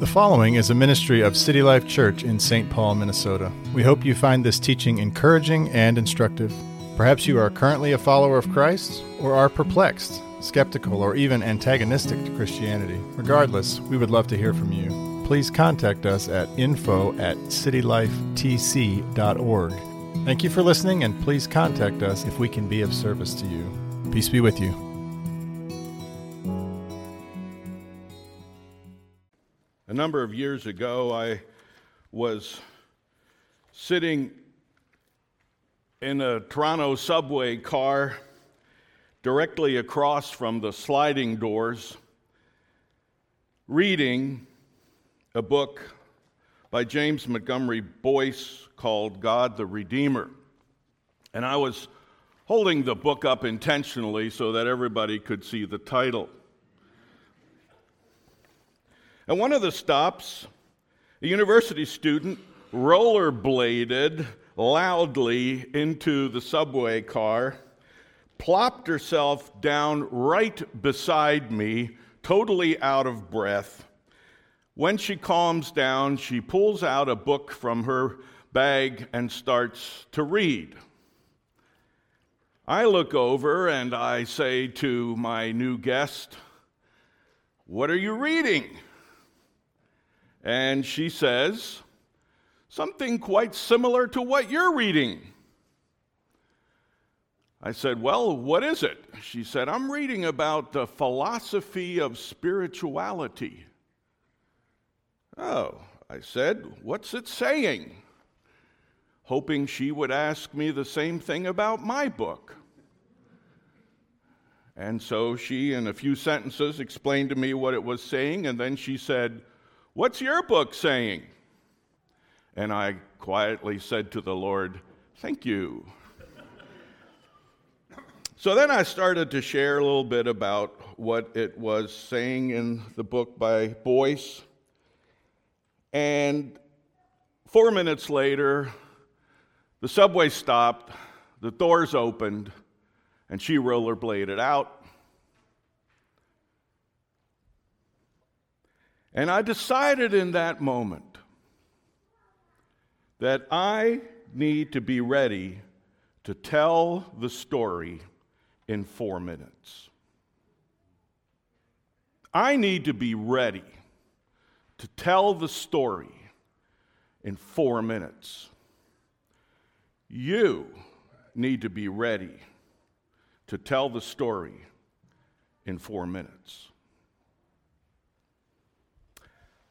The following is a ministry of City Life Church in St. Paul, Minnesota. We hope you find this teaching encouraging and instructive. Perhaps you are currently a follower of Christ or are perplexed, skeptical, or even antagonistic to Christianity. Regardless, we would love to hear from you. Please contact us at info at citylifetc.org. Thank you for listening, and please contact us if we can be of service to you. Peace be with you. Number of years ago, I was sitting in a Toronto subway car directly across from the sliding doors, reading a book by James Montgomery Boice called God the Redeemer. And I was holding the book up intentionally so that everybody could see the title. At one of the stops, a university student rollerbladed loudly into the subway car, plopped herself down right beside me, totally out of breath. When she calms down, she pulls out a book from her bag and starts to read. I look over and I say to my new guest, What are you reading? And she says, Something quite similar to what you're reading. I said, Well, what is it? She said, I'm reading about the philosophy of spirituality. Oh, I said, What's it saying? Hoping she would ask me the same thing about my book. And so she, in a few sentences, explained to me what it was saying, and then she said, What's your book saying? And I quietly said to the Lord, Thank you. so then I started to share a little bit about what it was saying in the book by Boice. And four minutes later, the subway stopped, the doors opened, and she rollerbladed out. And I decided in that moment that I need to be ready to tell the story in four minutes. I need to be ready to tell the story in four minutes. You need to be ready to tell the story in four minutes.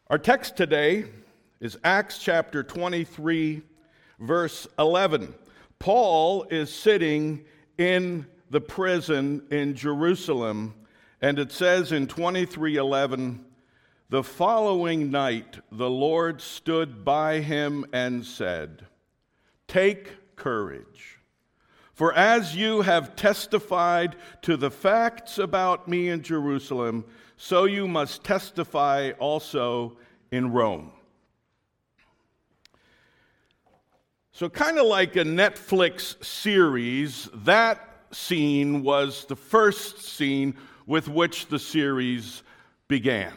Our text today is Acts chapter 23, verse 11. Paul is sitting in the prison in Jerusalem, and it says in 23:11, "The following night the Lord stood by him and said, Take courage, for as you have testified to the facts about me in Jerusalem, so you must testify also in Rome. So, kind of like a Netflix series, that scene was the first scene with which the series began.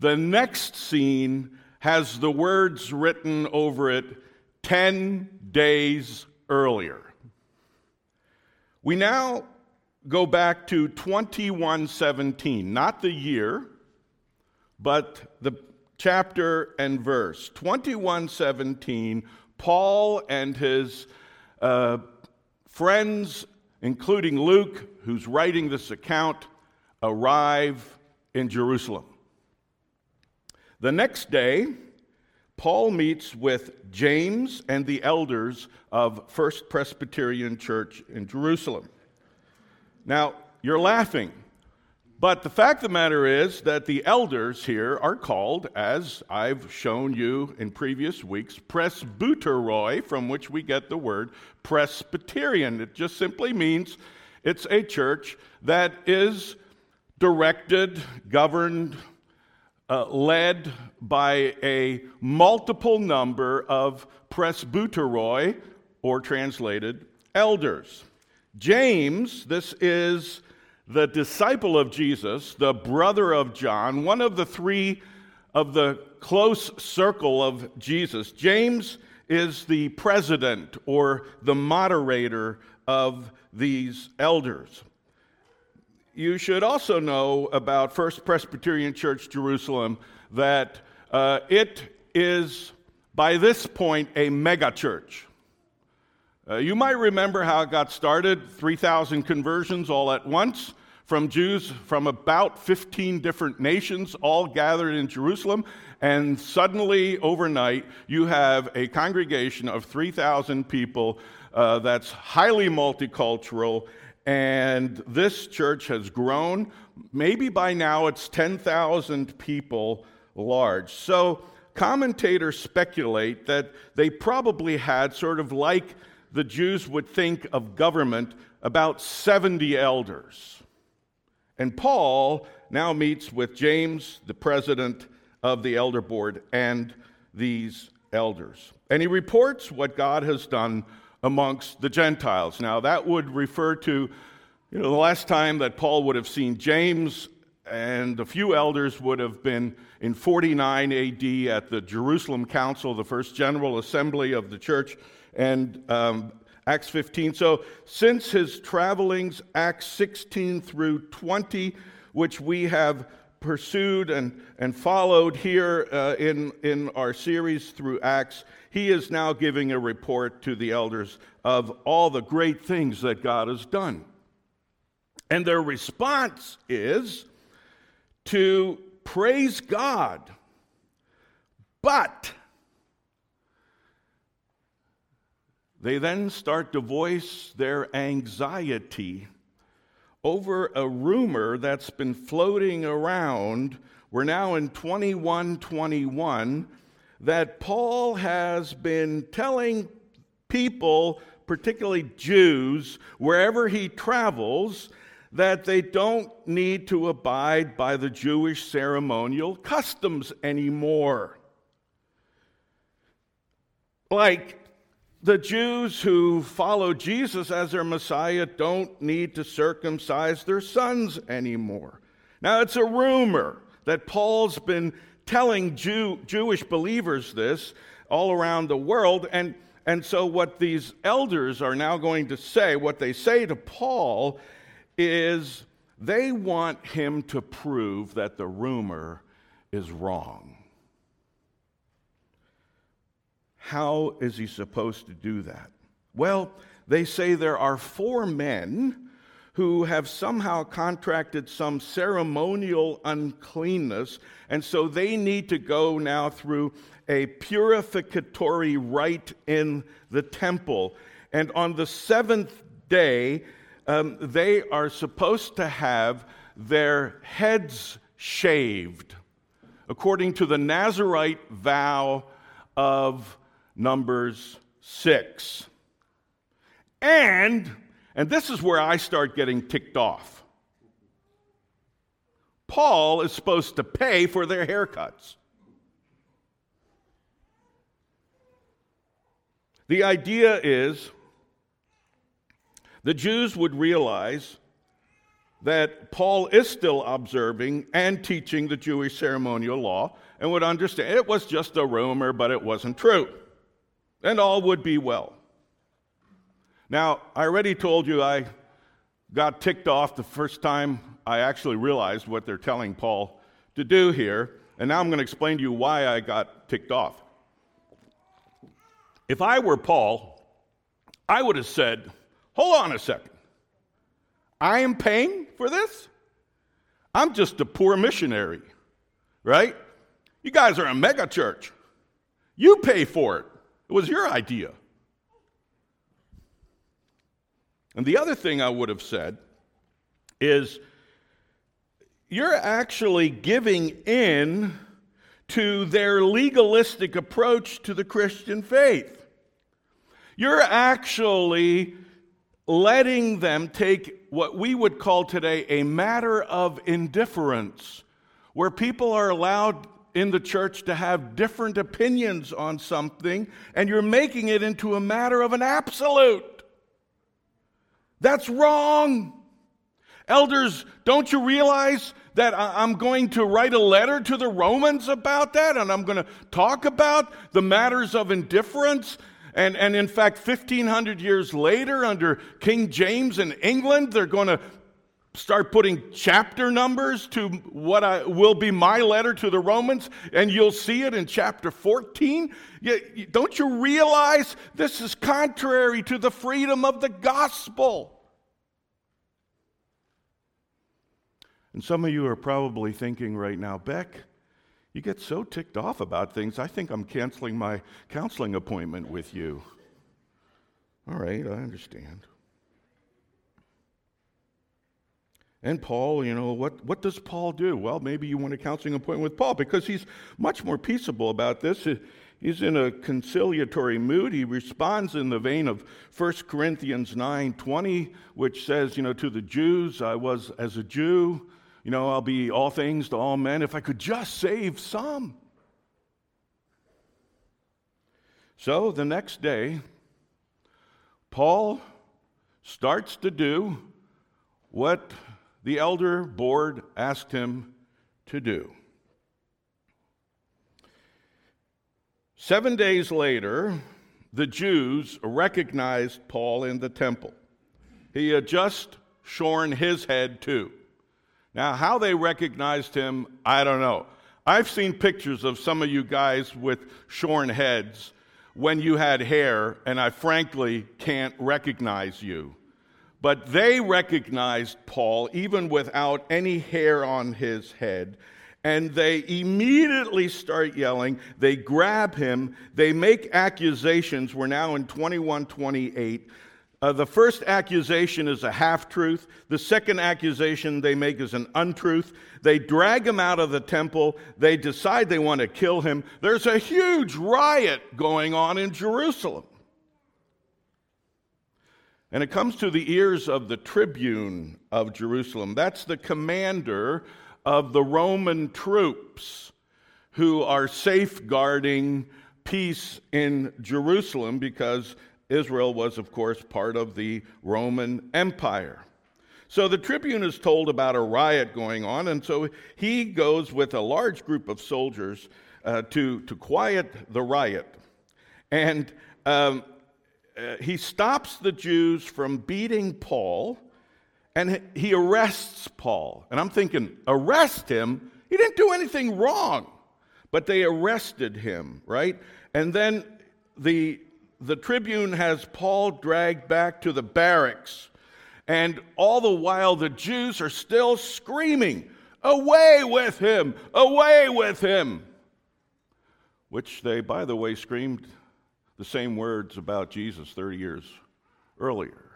The next scene has the words written over it 10 days earlier. We now go back to 2117, not the year, but the chapter and verse. 2117, Paul and his uh, friends, including Luke, who's writing this account, arrive in Jerusalem. The next day, Paul meets with James and the elders of First Presbyterian Church in Jerusalem. Now, you're laughing, but the fact of the matter is that the elders here are called, as I've shown you in previous weeks, presbyteroi, from which we get the word Presbyterian. It just simply means it's a church that is directed, governed, uh, led by a multiple number of presbyteroi, or translated elders. James, this is the disciple of Jesus, the brother of John, one of the three of the close circle of Jesus. James is the president or the moderator of these elders. You should also know about First Presbyterian Church Jerusalem that uh, it is, by this point, a megachurch. Uh, you might remember how it got started 3,000 conversions all at once from Jews from about 15 different nations, all gathered in Jerusalem. And suddenly, overnight, you have a congregation of 3,000 people uh, that's highly multicultural. And this church has grown. Maybe by now it's 10,000 people large. So commentators speculate that they probably had sort of like the Jews would think of government about 70 elders. And Paul now meets with James, the president of the elder board, and these elders. And he reports what God has done amongst the Gentiles. Now, that would refer to you know, the last time that Paul would have seen James and a few elders would have been in 49 AD at the Jerusalem Council, the first general assembly of the church and um, Acts 15. So, since his travelings, Acts 16 through 20, which we have pursued and, and followed here uh, in, in our series through Acts, he is now giving a report to the elders of all the great things that God has done. And their response is to praise God. But They then start to voice their anxiety over a rumor that's been floating around. We're now in 2121 that Paul has been telling people, particularly Jews, wherever he travels, that they don't need to abide by the Jewish ceremonial customs anymore. Like the Jews who follow Jesus as their Messiah don't need to circumcise their sons anymore. Now, it's a rumor that Paul's been telling Jew, Jewish believers this all around the world. And, and so, what these elders are now going to say, what they say to Paul, is they want him to prove that the rumor is wrong. How is he supposed to do that? Well, they say there are four men who have somehow contracted some ceremonial uncleanness, and so they need to go now through a purificatory rite in the temple. And on the seventh day, um, they are supposed to have their heads shaved, according to the Nazarite vow of Numbers 6. And, and this is where I start getting ticked off. Paul is supposed to pay for their haircuts. The idea is the Jews would realize that Paul is still observing and teaching the Jewish ceremonial law and would understand it was just a rumor, but it wasn't true and all would be well. Now, I already told you I got ticked off the first time I actually realized what they're telling Paul to do here, and now I'm going to explain to you why I got ticked off. If I were Paul, I would have said, Hold on a second. I am paying for this? I'm just a poor missionary, right? You guys are a mega church. You pay for it. It was your idea. And the other thing I would have said is you're actually giving in to their legalistic approach to the Christian faith. You're actually letting them take what we would call today a matter of indifference, where people are allowed in the church to have different opinions on something, and you're making it into a matter of an absolute. That's wrong. Elders, don't you realize that I'm going to write a letter to the Romans about that? And I'm going to talk about the matters of indifference. And, and in fact, 1500 years later, under King James in England, they're going to start putting chapter numbers to what I, will be my letter to the Romans, and you'll see it in chapter 14. You, don't you realize this is contrary to the freedom of the gospel? And some of you are probably thinking right now, Beck, you get so ticked off about things, I think I'm canceling my counseling appointment with you. All right, I understand. And Paul, you know, what, what does Paul do? Well, maybe you want a counseling appointment with Paul because he's much more peaceable about this. He's in a conciliatory mood. He responds in the vein of 1 Corinthians 9:20, which says, you know, to the Jews, I was as a Jew, you know, I'll be all things to all men if I could just save some. So the next day, Paul starts to do what the elder board asked him to do. Seven days later, the Jews recognized Paul in the temple. He had just shorn his head too. Now, how they recognized him, I don't know. I've seen pictures of some of you guys with shorn heads when you had hair, and I frankly can't recognize you. But they recognized Paul even without any hair on his head. And they immediately start yelling. They grab him. They make accusations. We're now in 2128 uh, the first accusation is a half truth. The second accusation they make is an untruth. They drag him out of the temple. They decide they want to kill him. There's a huge riot going on in Jerusalem. And it comes to the ears of the tribune of Jerusalem. That's the commander of the Roman troops who are safeguarding peace in Jerusalem because Israel was, of course, part of the Roman Empire. So the tribune is told about a riot going on, and so he goes with a large group of soldiers uh, to, to quiet the riot. And um, uh, he stops the Jews from beating Paul, and he arrests Paul. And I'm thinking, arrest him? He didn't do anything wrong. But they arrested him, right? And then the the tribune has Paul dragged back to the barracks. And all the while, the Jews are still screaming, Away with him! Away with him! Which they, by the way, screamed the same words about Jesus 30 years earlier.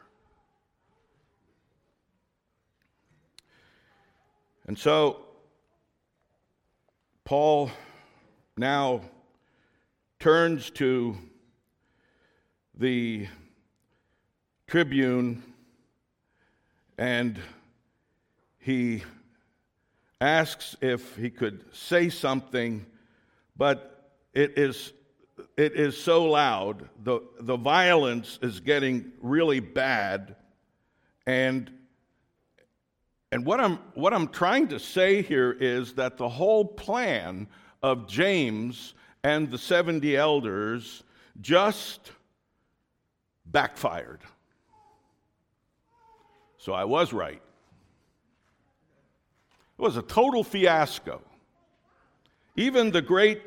And so, Paul now turns to the tribune and he asks if he could say something, but it is, it is so loud. The, the violence is getting really bad. And, and what, I'm, what I'm trying to say here is that the whole plan of James and the 70 elders just backfired. So I was right. It was a total fiasco. Even the great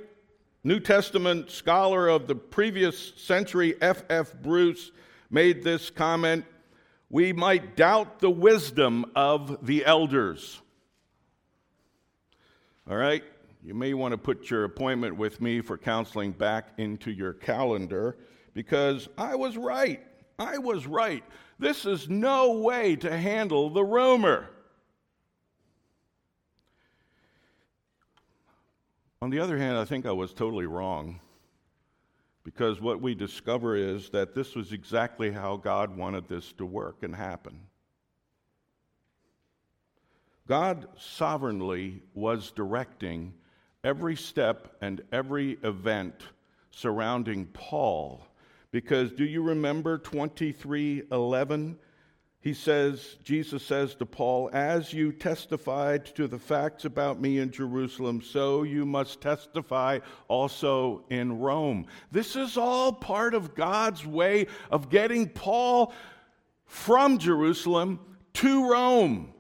New Testament scholar of the previous century, F. F. Bruce, made this comment We might doubt the wisdom of the elders. All right? You may want to put your appointment with me for counseling back into your calendar because I was right. I was right. This is no way to handle the rumor. On the other hand, I think I was totally wrong because what we discover is that this was exactly how God wanted this to work and happen. God sovereignly was directing every step and every event surrounding Paul because do you remember 2311? He says, Jesus says to Paul, As you testified to the facts about me in Jerusalem, so you must testify also in Rome. This is all part of God's way of getting Paul from Jerusalem to Rome.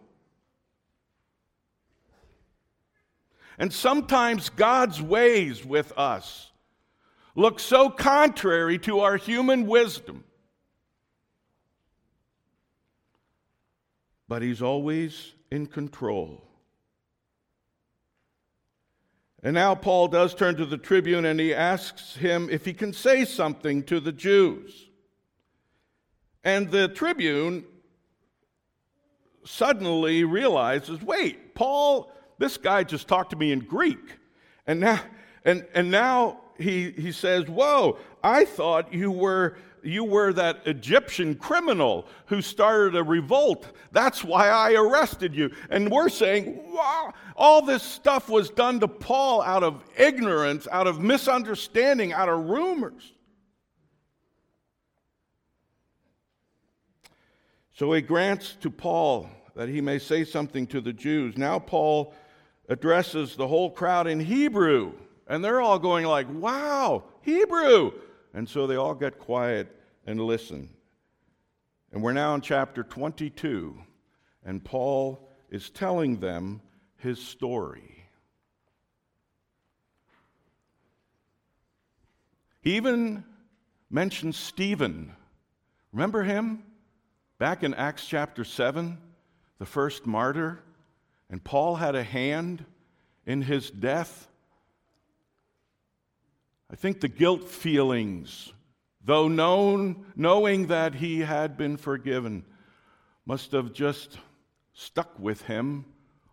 And sometimes God's ways with us look so contrary to our human wisdom but he's always in control. And now Paul does turn to the tribune and he asks him if he can say something to the Jews. And the tribune suddenly realizes wait, Paul, this guy just talked to me in Greek. And now, and, and now he, he says, Whoa, I thought you were you were that Egyptian criminal who started a revolt. That's why I arrested you. And we're saying, wow, all this stuff was done to Paul out of ignorance, out of misunderstanding, out of rumors. So he grants to Paul that he may say something to the Jews. Now Paul addresses the whole crowd in Hebrew, and they're all going like, "Wow, Hebrew." And so they all get quiet and listen. And we're now in chapter 22, and Paul is telling them his story. He even mentions Stephen. Remember him? Back in Acts chapter 7, the first martyr, and Paul had a hand in his death. I think the guilt feelings, though known, knowing that he had been forgiven, must have just stuck with him,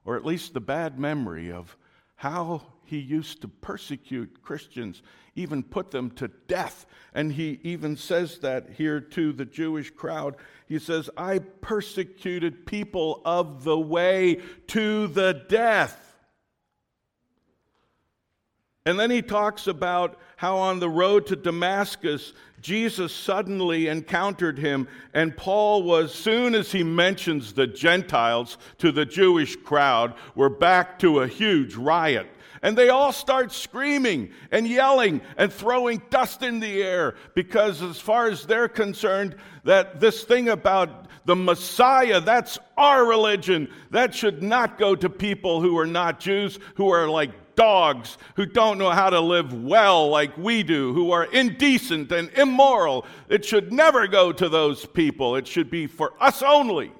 or at least the bad memory of how he used to persecute Christians, even put them to death. And he even says that here to the Jewish crowd. He says, I persecuted people of the way to the death. And then he talks about how on the road to Damascus, Jesus suddenly encountered him. And Paul was, soon as he mentions the Gentiles to the Jewish crowd, we're back to a huge riot. And they all start screaming and yelling and throwing dust in the air because, as far as they're concerned, that this thing about the Messiah, that's our religion. That should not go to people who are not Jews, who are like dogs who don't know how to live well like we do, who are indecent and immoral. It should never go to those people. It should be for us only.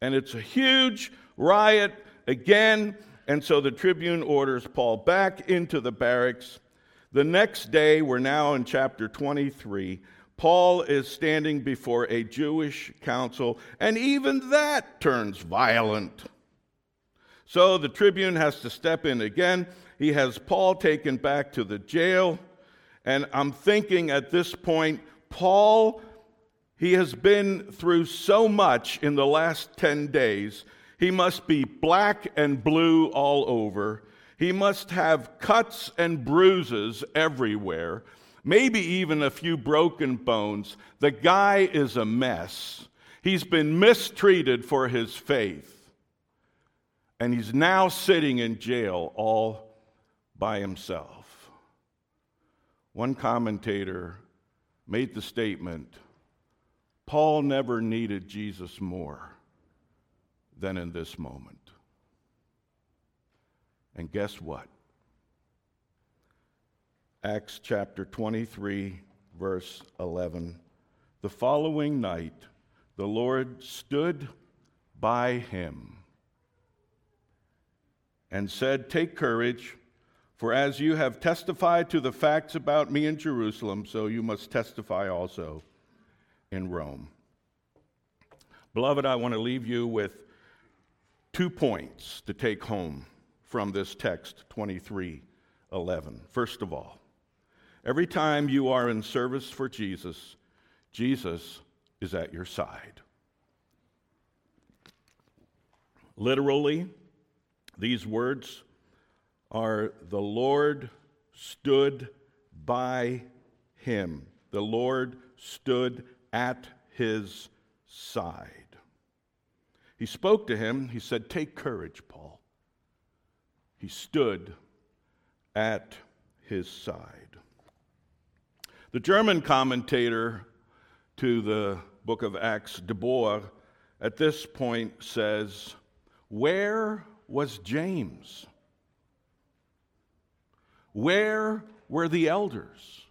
And it's a huge riot again. And so the tribune orders Paul back into the barracks. The next day, we're now in chapter 23. Paul is standing before a Jewish council, and even that turns violent. So the tribune has to step in again. He has Paul taken back to the jail. And I'm thinking at this point, Paul, he has been through so much in the last 10 days. He must be black and blue all over. He must have cuts and bruises everywhere, maybe even a few broken bones. The guy is a mess. He's been mistreated for his faith and he's now sitting in jail all by himself. One commentator made the statement Paul never needed Jesus more than in this moment. And guess what? Acts chapter 23, verse 11. The following night, the Lord stood by him and said, Take courage, for as you have testified to the facts about me in Jerusalem, so you must testify also in Rome. Beloved, I want to leave you with two points to take home from this text 23 11. First of all, every time you are in service for Jesus, Jesus is at your side. Literally, these words are the Lord stood by him. The Lord stood at his side. He spoke to him. He said, Take courage, Paul. He stood at his side. The German commentator to the book of Acts, De Boer, at this point says, Where was James? Where were the elders?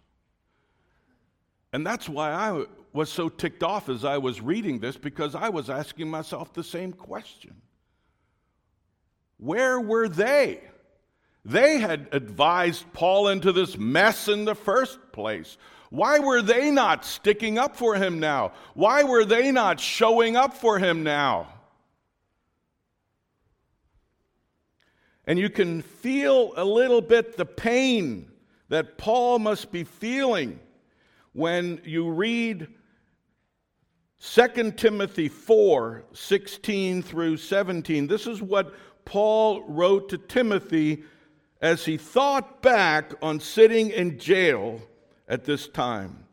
And that's why I was so ticked off as I was reading this because I was asking myself the same question. Where were they? They had advised Paul into this mess in the first place. Why were they not sticking up for him now? Why were they not showing up for him now? And you can feel a little bit the pain that Paul must be feeling when you read 2 Timothy 4 16 through 17. This is what Paul wrote to Timothy as he thought back on sitting in jail at this time.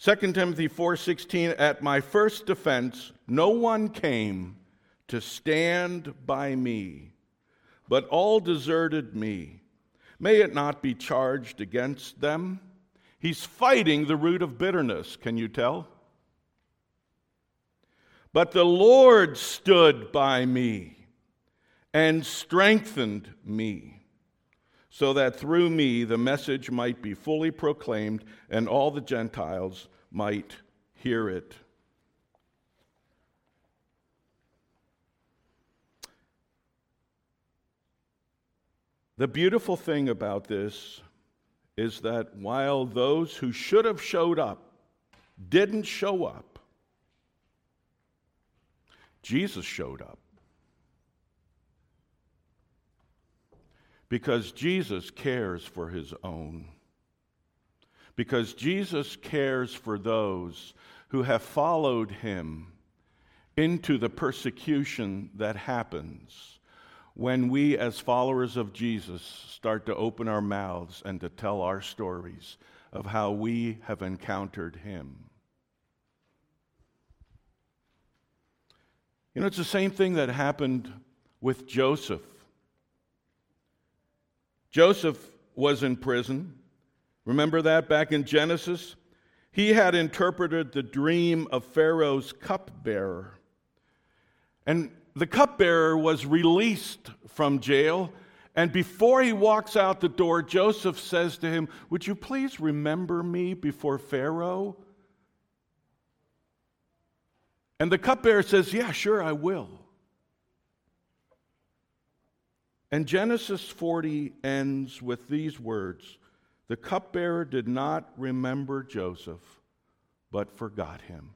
2 Timothy 4:16 At my first defense no one came to stand by me but all deserted me. May it not be charged against them? He's fighting the root of bitterness can you tell? But the Lord stood by me and strengthened me so that through me the message might be fully proclaimed and all the Gentiles might hear it. The beautiful thing about this is that while those who should have showed up didn't show up, Jesus showed up. Because Jesus cares for his own. Because Jesus cares for those who have followed him into the persecution that happens when we, as followers of Jesus, start to open our mouths and to tell our stories of how we have encountered him. You know, it's the same thing that happened with Joseph Joseph was in prison. Remember that back in Genesis? He had interpreted the dream of Pharaoh's cupbearer. And the cupbearer was released from jail. And before he walks out the door, Joseph says to him, Would you please remember me before Pharaoh? And the cupbearer says, Yeah, sure, I will. And Genesis 40 ends with these words The cupbearer did not remember Joseph, but forgot him.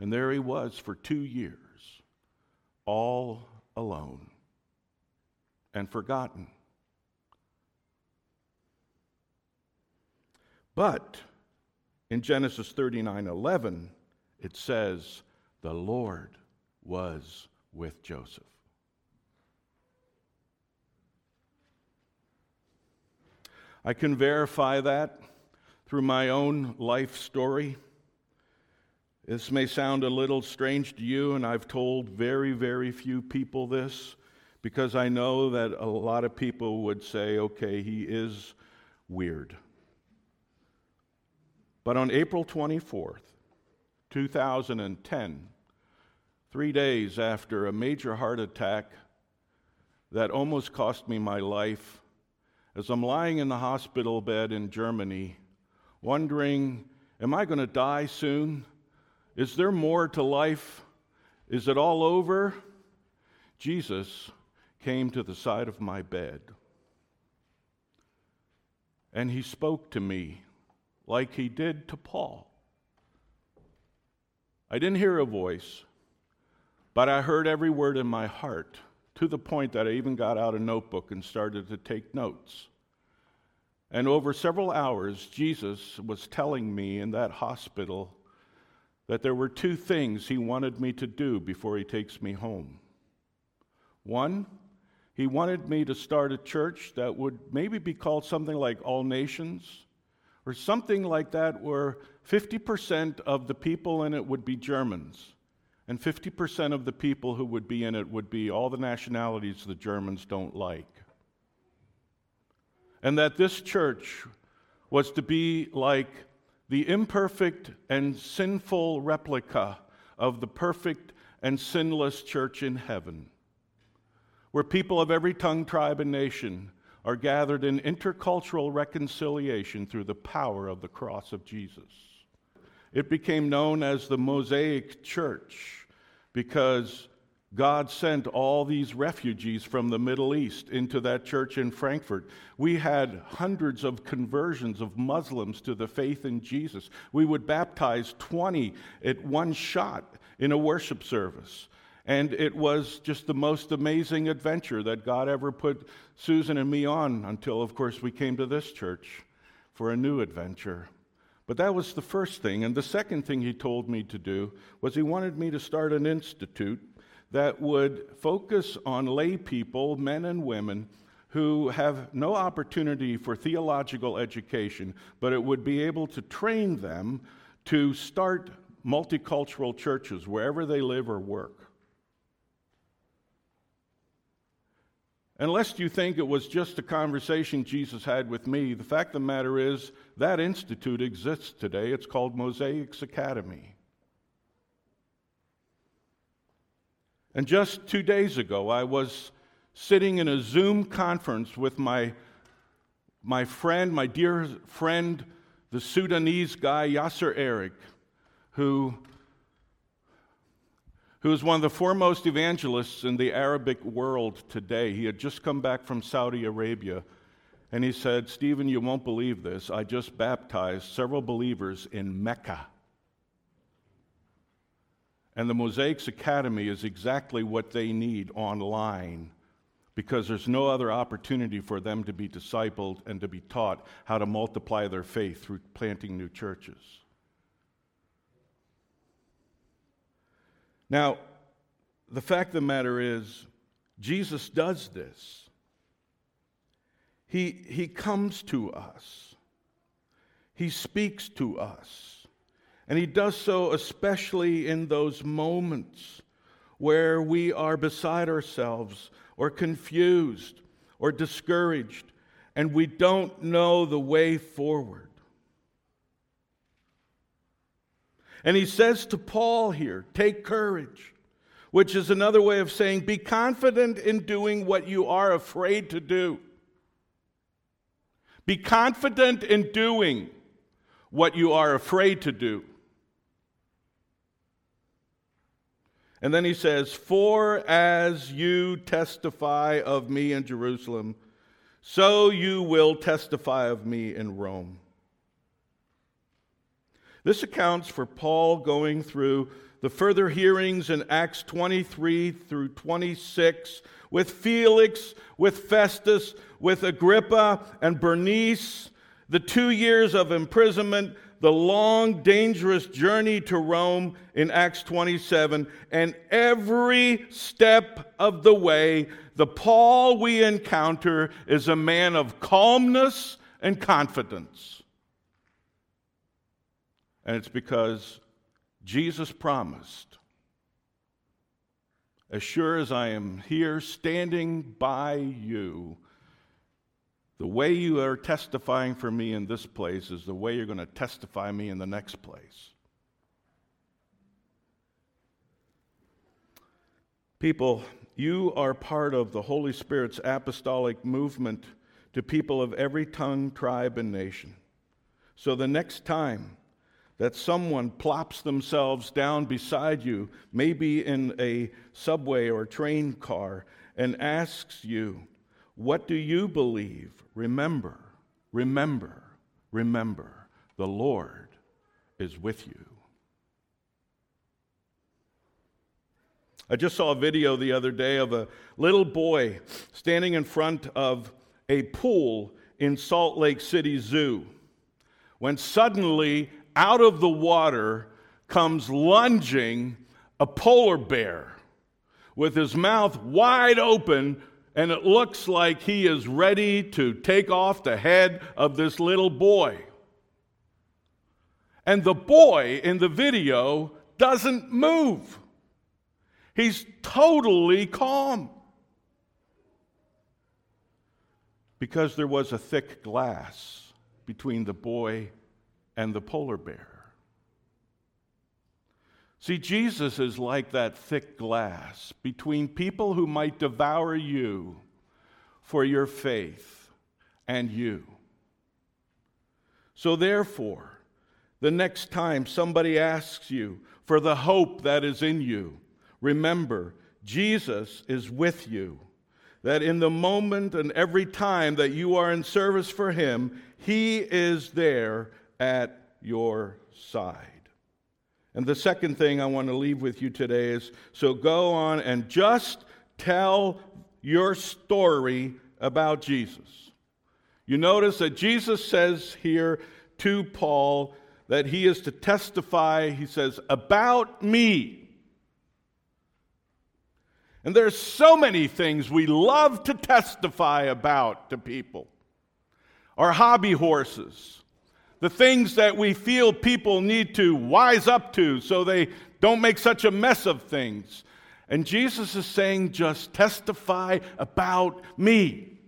And there he was for two years, all alone and forgotten. But in Genesis 39 11, it says, The Lord was with Joseph. I can verify that through my own life story. This may sound a little strange to you, and I've told very, very few people this because I know that a lot of people would say, okay, he is weird. But on April 24th, 2010, three days after a major heart attack that almost cost me my life, as I'm lying in the hospital bed in Germany, wondering, am I going to die soon? Is there more to life? Is it all over? Jesus came to the side of my bed. And he spoke to me like he did to Paul. I didn't hear a voice, but I heard every word in my heart to the point that I even got out a notebook and started to take notes. And over several hours, Jesus was telling me in that hospital that there were two things he wanted me to do before he takes me home. One, he wanted me to start a church that would maybe be called something like All Nations, or something like that, where 50% of the people in it would be Germans, and 50% of the people who would be in it would be all the nationalities the Germans don't like. And that this church was to be like the imperfect and sinful replica of the perfect and sinless church in heaven, where people of every tongue, tribe, and nation are gathered in intercultural reconciliation through the power of the cross of Jesus. It became known as the Mosaic Church because God sent all these refugees from the Middle East into that church in Frankfurt. We had hundreds of conversions of Muslims to the faith in Jesus. We would baptize 20 at one shot in a worship service. And it was just the most amazing adventure that God ever put Susan and me on until, of course, we came to this church for a new adventure. But that was the first thing. And the second thing he told me to do was he wanted me to start an institute that would focus on lay people, men and women, who have no opportunity for theological education, but it would be able to train them to start multicultural churches wherever they live or work. Unless you think it was just a conversation Jesus had with me, the fact of the matter is that institute exists today. It's called Mosaics Academy. And just two days ago, I was sitting in a Zoom conference with my, my friend, my dear friend, the Sudanese guy, Yassir Eric, who, who is one of the foremost evangelists in the Arabic world today. He had just come back from Saudi Arabia. And he said, Stephen, you won't believe this. I just baptized several believers in Mecca. And the Mosaics Academy is exactly what they need online because there's no other opportunity for them to be discipled and to be taught how to multiply their faith through planting new churches. Now, the fact of the matter is, Jesus does this. He, he comes to us, He speaks to us. And he does so especially in those moments where we are beside ourselves or confused or discouraged and we don't know the way forward. And he says to Paul here, take courage, which is another way of saying, be confident in doing what you are afraid to do. Be confident in doing what you are afraid to do. And then he says, For as you testify of me in Jerusalem, so you will testify of me in Rome. This accounts for Paul going through the further hearings in Acts 23 through 26 with Felix, with Festus, with Agrippa and Bernice, the two years of imprisonment the long, dangerous journey to Rome in Acts 27, and every step of the way, the Paul we encounter is a man of calmness and confidence. And it's because Jesus promised, as sure as I am here standing by you, the way you are testifying for me in this place is the way you're going to testify me in the next place. People, you are part of the Holy Spirit's apostolic movement to people of every tongue, tribe, and nation. So the next time that someone plops themselves down beside you, maybe in a subway or train car, and asks you, What do you believe? Remember, remember, remember, the Lord is with you. I just saw a video the other day of a little boy standing in front of a pool in Salt Lake City Zoo when suddenly out of the water comes lunging a polar bear with his mouth wide open and it looks like he is ready to take off the head of this little boy. And the boy in the video doesn't move. He's totally calm. Because there was a thick glass between the boy and the polar bear. See, Jesus is like that thick glass between people who might devour you for your faith and you. So, therefore, the next time somebody asks you for the hope that is in you, remember Jesus is with you. That in the moment and every time that you are in service for Him, He is there at your side. And the second thing I want to leave with you today is so go on and just tell your story about Jesus. You notice that Jesus says here to Paul that he is to testify, he says, about me. And there's so many things we love to testify about to people. Our hobby horses, the things that we feel people need to wise up to so they don't make such a mess of things. And Jesus is saying, just testify about me.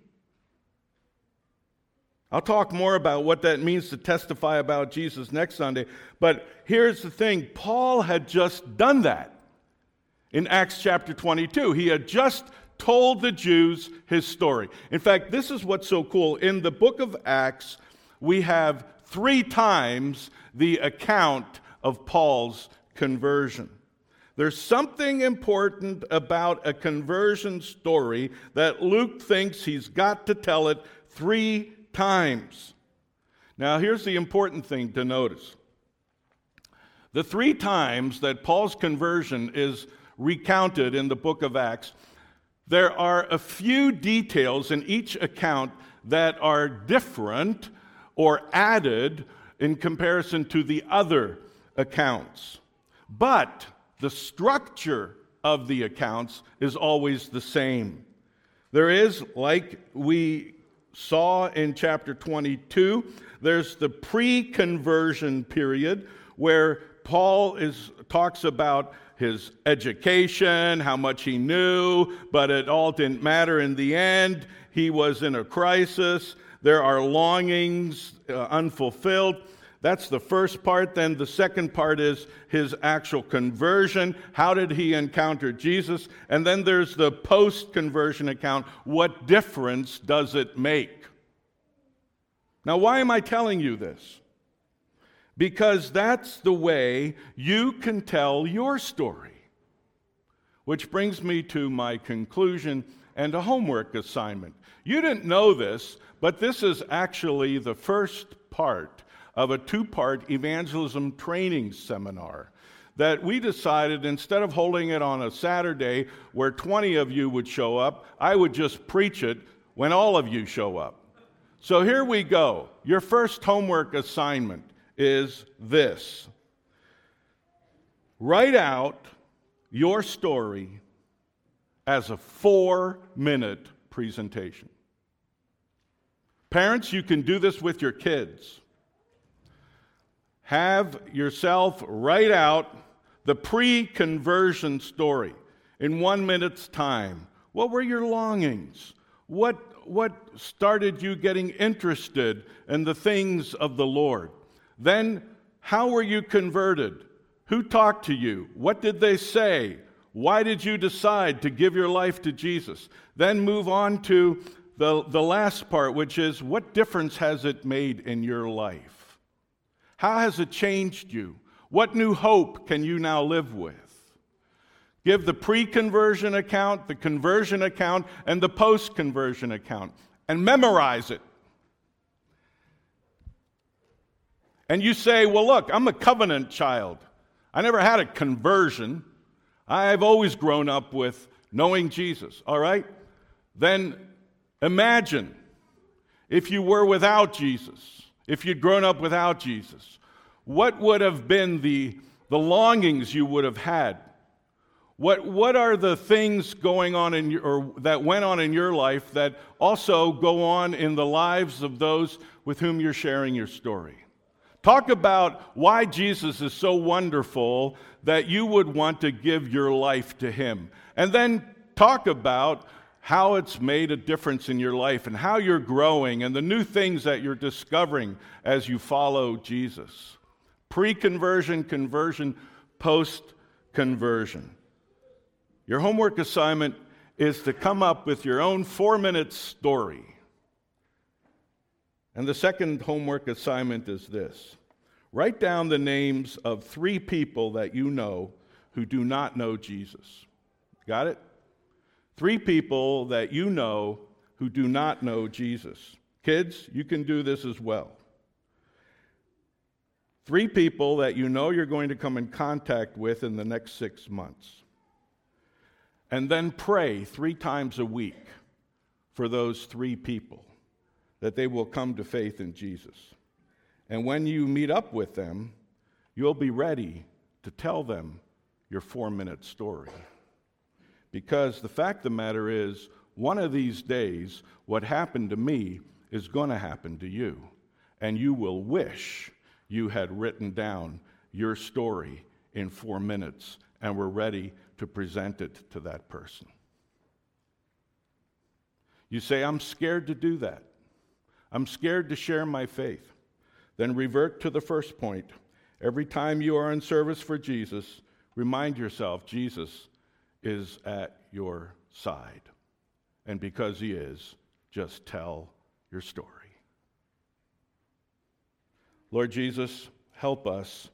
I'll talk more about what that means to testify about Jesus next Sunday. But here's the thing Paul had just done that in Acts chapter 22. He had just told the Jews his story. In fact, this is what's so cool. In the book of Acts, we have three times the account of Paul's conversion. There's something important about a conversion story that Luke thinks he's got to tell it three times. Now, here's the important thing to notice the three times that Paul's conversion is recounted in the book of Acts, there are a few details in each account that are different or added in comparison to the other accounts. But the structure of the accounts is always the same. There is, like we saw in chapter 22, there's the pre conversion period where Paul is, talks about his education, how much he knew, but it all didn't matter in the end. He was in a crisis. There are longings uh, unfulfilled. That's the first part. Then the second part is his actual conversion. How did he encounter Jesus? And then there's the post conversion account. What difference does it make? Now, why am I telling you this? Because that's the way you can tell your story. Which brings me to my conclusion and a homework assignment. You didn't know this, but this is actually the first part of a two part evangelism training seminar that we decided instead of holding it on a Saturday where 20 of you would show up, I would just preach it when all of you show up. So here we go. Your first homework assignment is this write out your story as a four minute presentation. Parents, you can do this with your kids. Have yourself write out the pre conversion story in one minute's time. What were your longings? What, what started you getting interested in the things of the Lord? Then, how were you converted? Who talked to you? What did they say? Why did you decide to give your life to Jesus? Then move on to the, the last part, which is what difference has it made in your life? How has it changed you? What new hope can you now live with? Give the pre conversion account, the conversion account, and the post conversion account, and memorize it. And you say, Well, look, I'm a covenant child. I never had a conversion. I've always grown up with knowing Jesus, all right? Then Imagine if you were without Jesus, if you'd grown up without Jesus, what would have been the, the longings you would have had? What, what are the things going on in your, or that went on in your life that also go on in the lives of those with whom you're sharing your story? Talk about why Jesus is so wonderful that you would want to give your life to him. And then talk about how it's made a difference in your life and how you're growing and the new things that you're discovering as you follow Jesus. Pre conversion, conversion, post conversion. Your homework assignment is to come up with your own four minute story. And the second homework assignment is this write down the names of three people that you know who do not know Jesus. Got it? Three people that you know who do not know Jesus. Kids, you can do this as well. Three people that you know you're going to come in contact with in the next six months. And then pray three times a week for those three people that they will come to faith in Jesus. And when you meet up with them, you'll be ready to tell them your four minute story. Because the fact of the matter is, one of these days, what happened to me is going to happen to you. And you will wish you had written down your story in four minutes and were ready to present it to that person. You say, I'm scared to do that. I'm scared to share my faith. Then revert to the first point. Every time you are in service for Jesus, remind yourself Jesus is at your side. And because he is, just tell your story. Lord Jesus, help us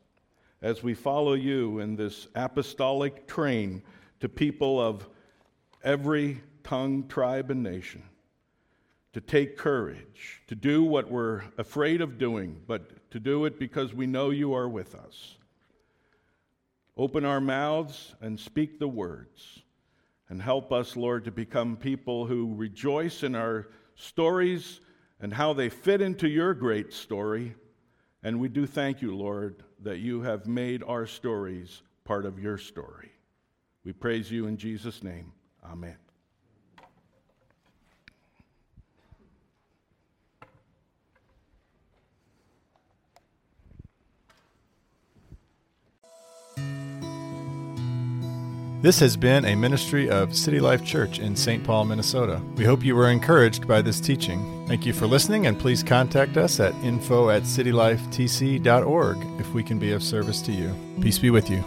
as we follow you in this apostolic train to people of every tongue, tribe, and nation to take courage, to do what we're afraid of doing, but to do it because we know you are with us. Open our mouths and speak the words. And help us, Lord, to become people who rejoice in our stories and how they fit into your great story. And we do thank you, Lord, that you have made our stories part of your story. We praise you in Jesus' name. Amen. This has been a ministry of City Life Church in St. Paul, Minnesota. We hope you were encouraged by this teaching. Thank you for listening, and please contact us at info at citylifetc.org if we can be of service to you. Peace be with you.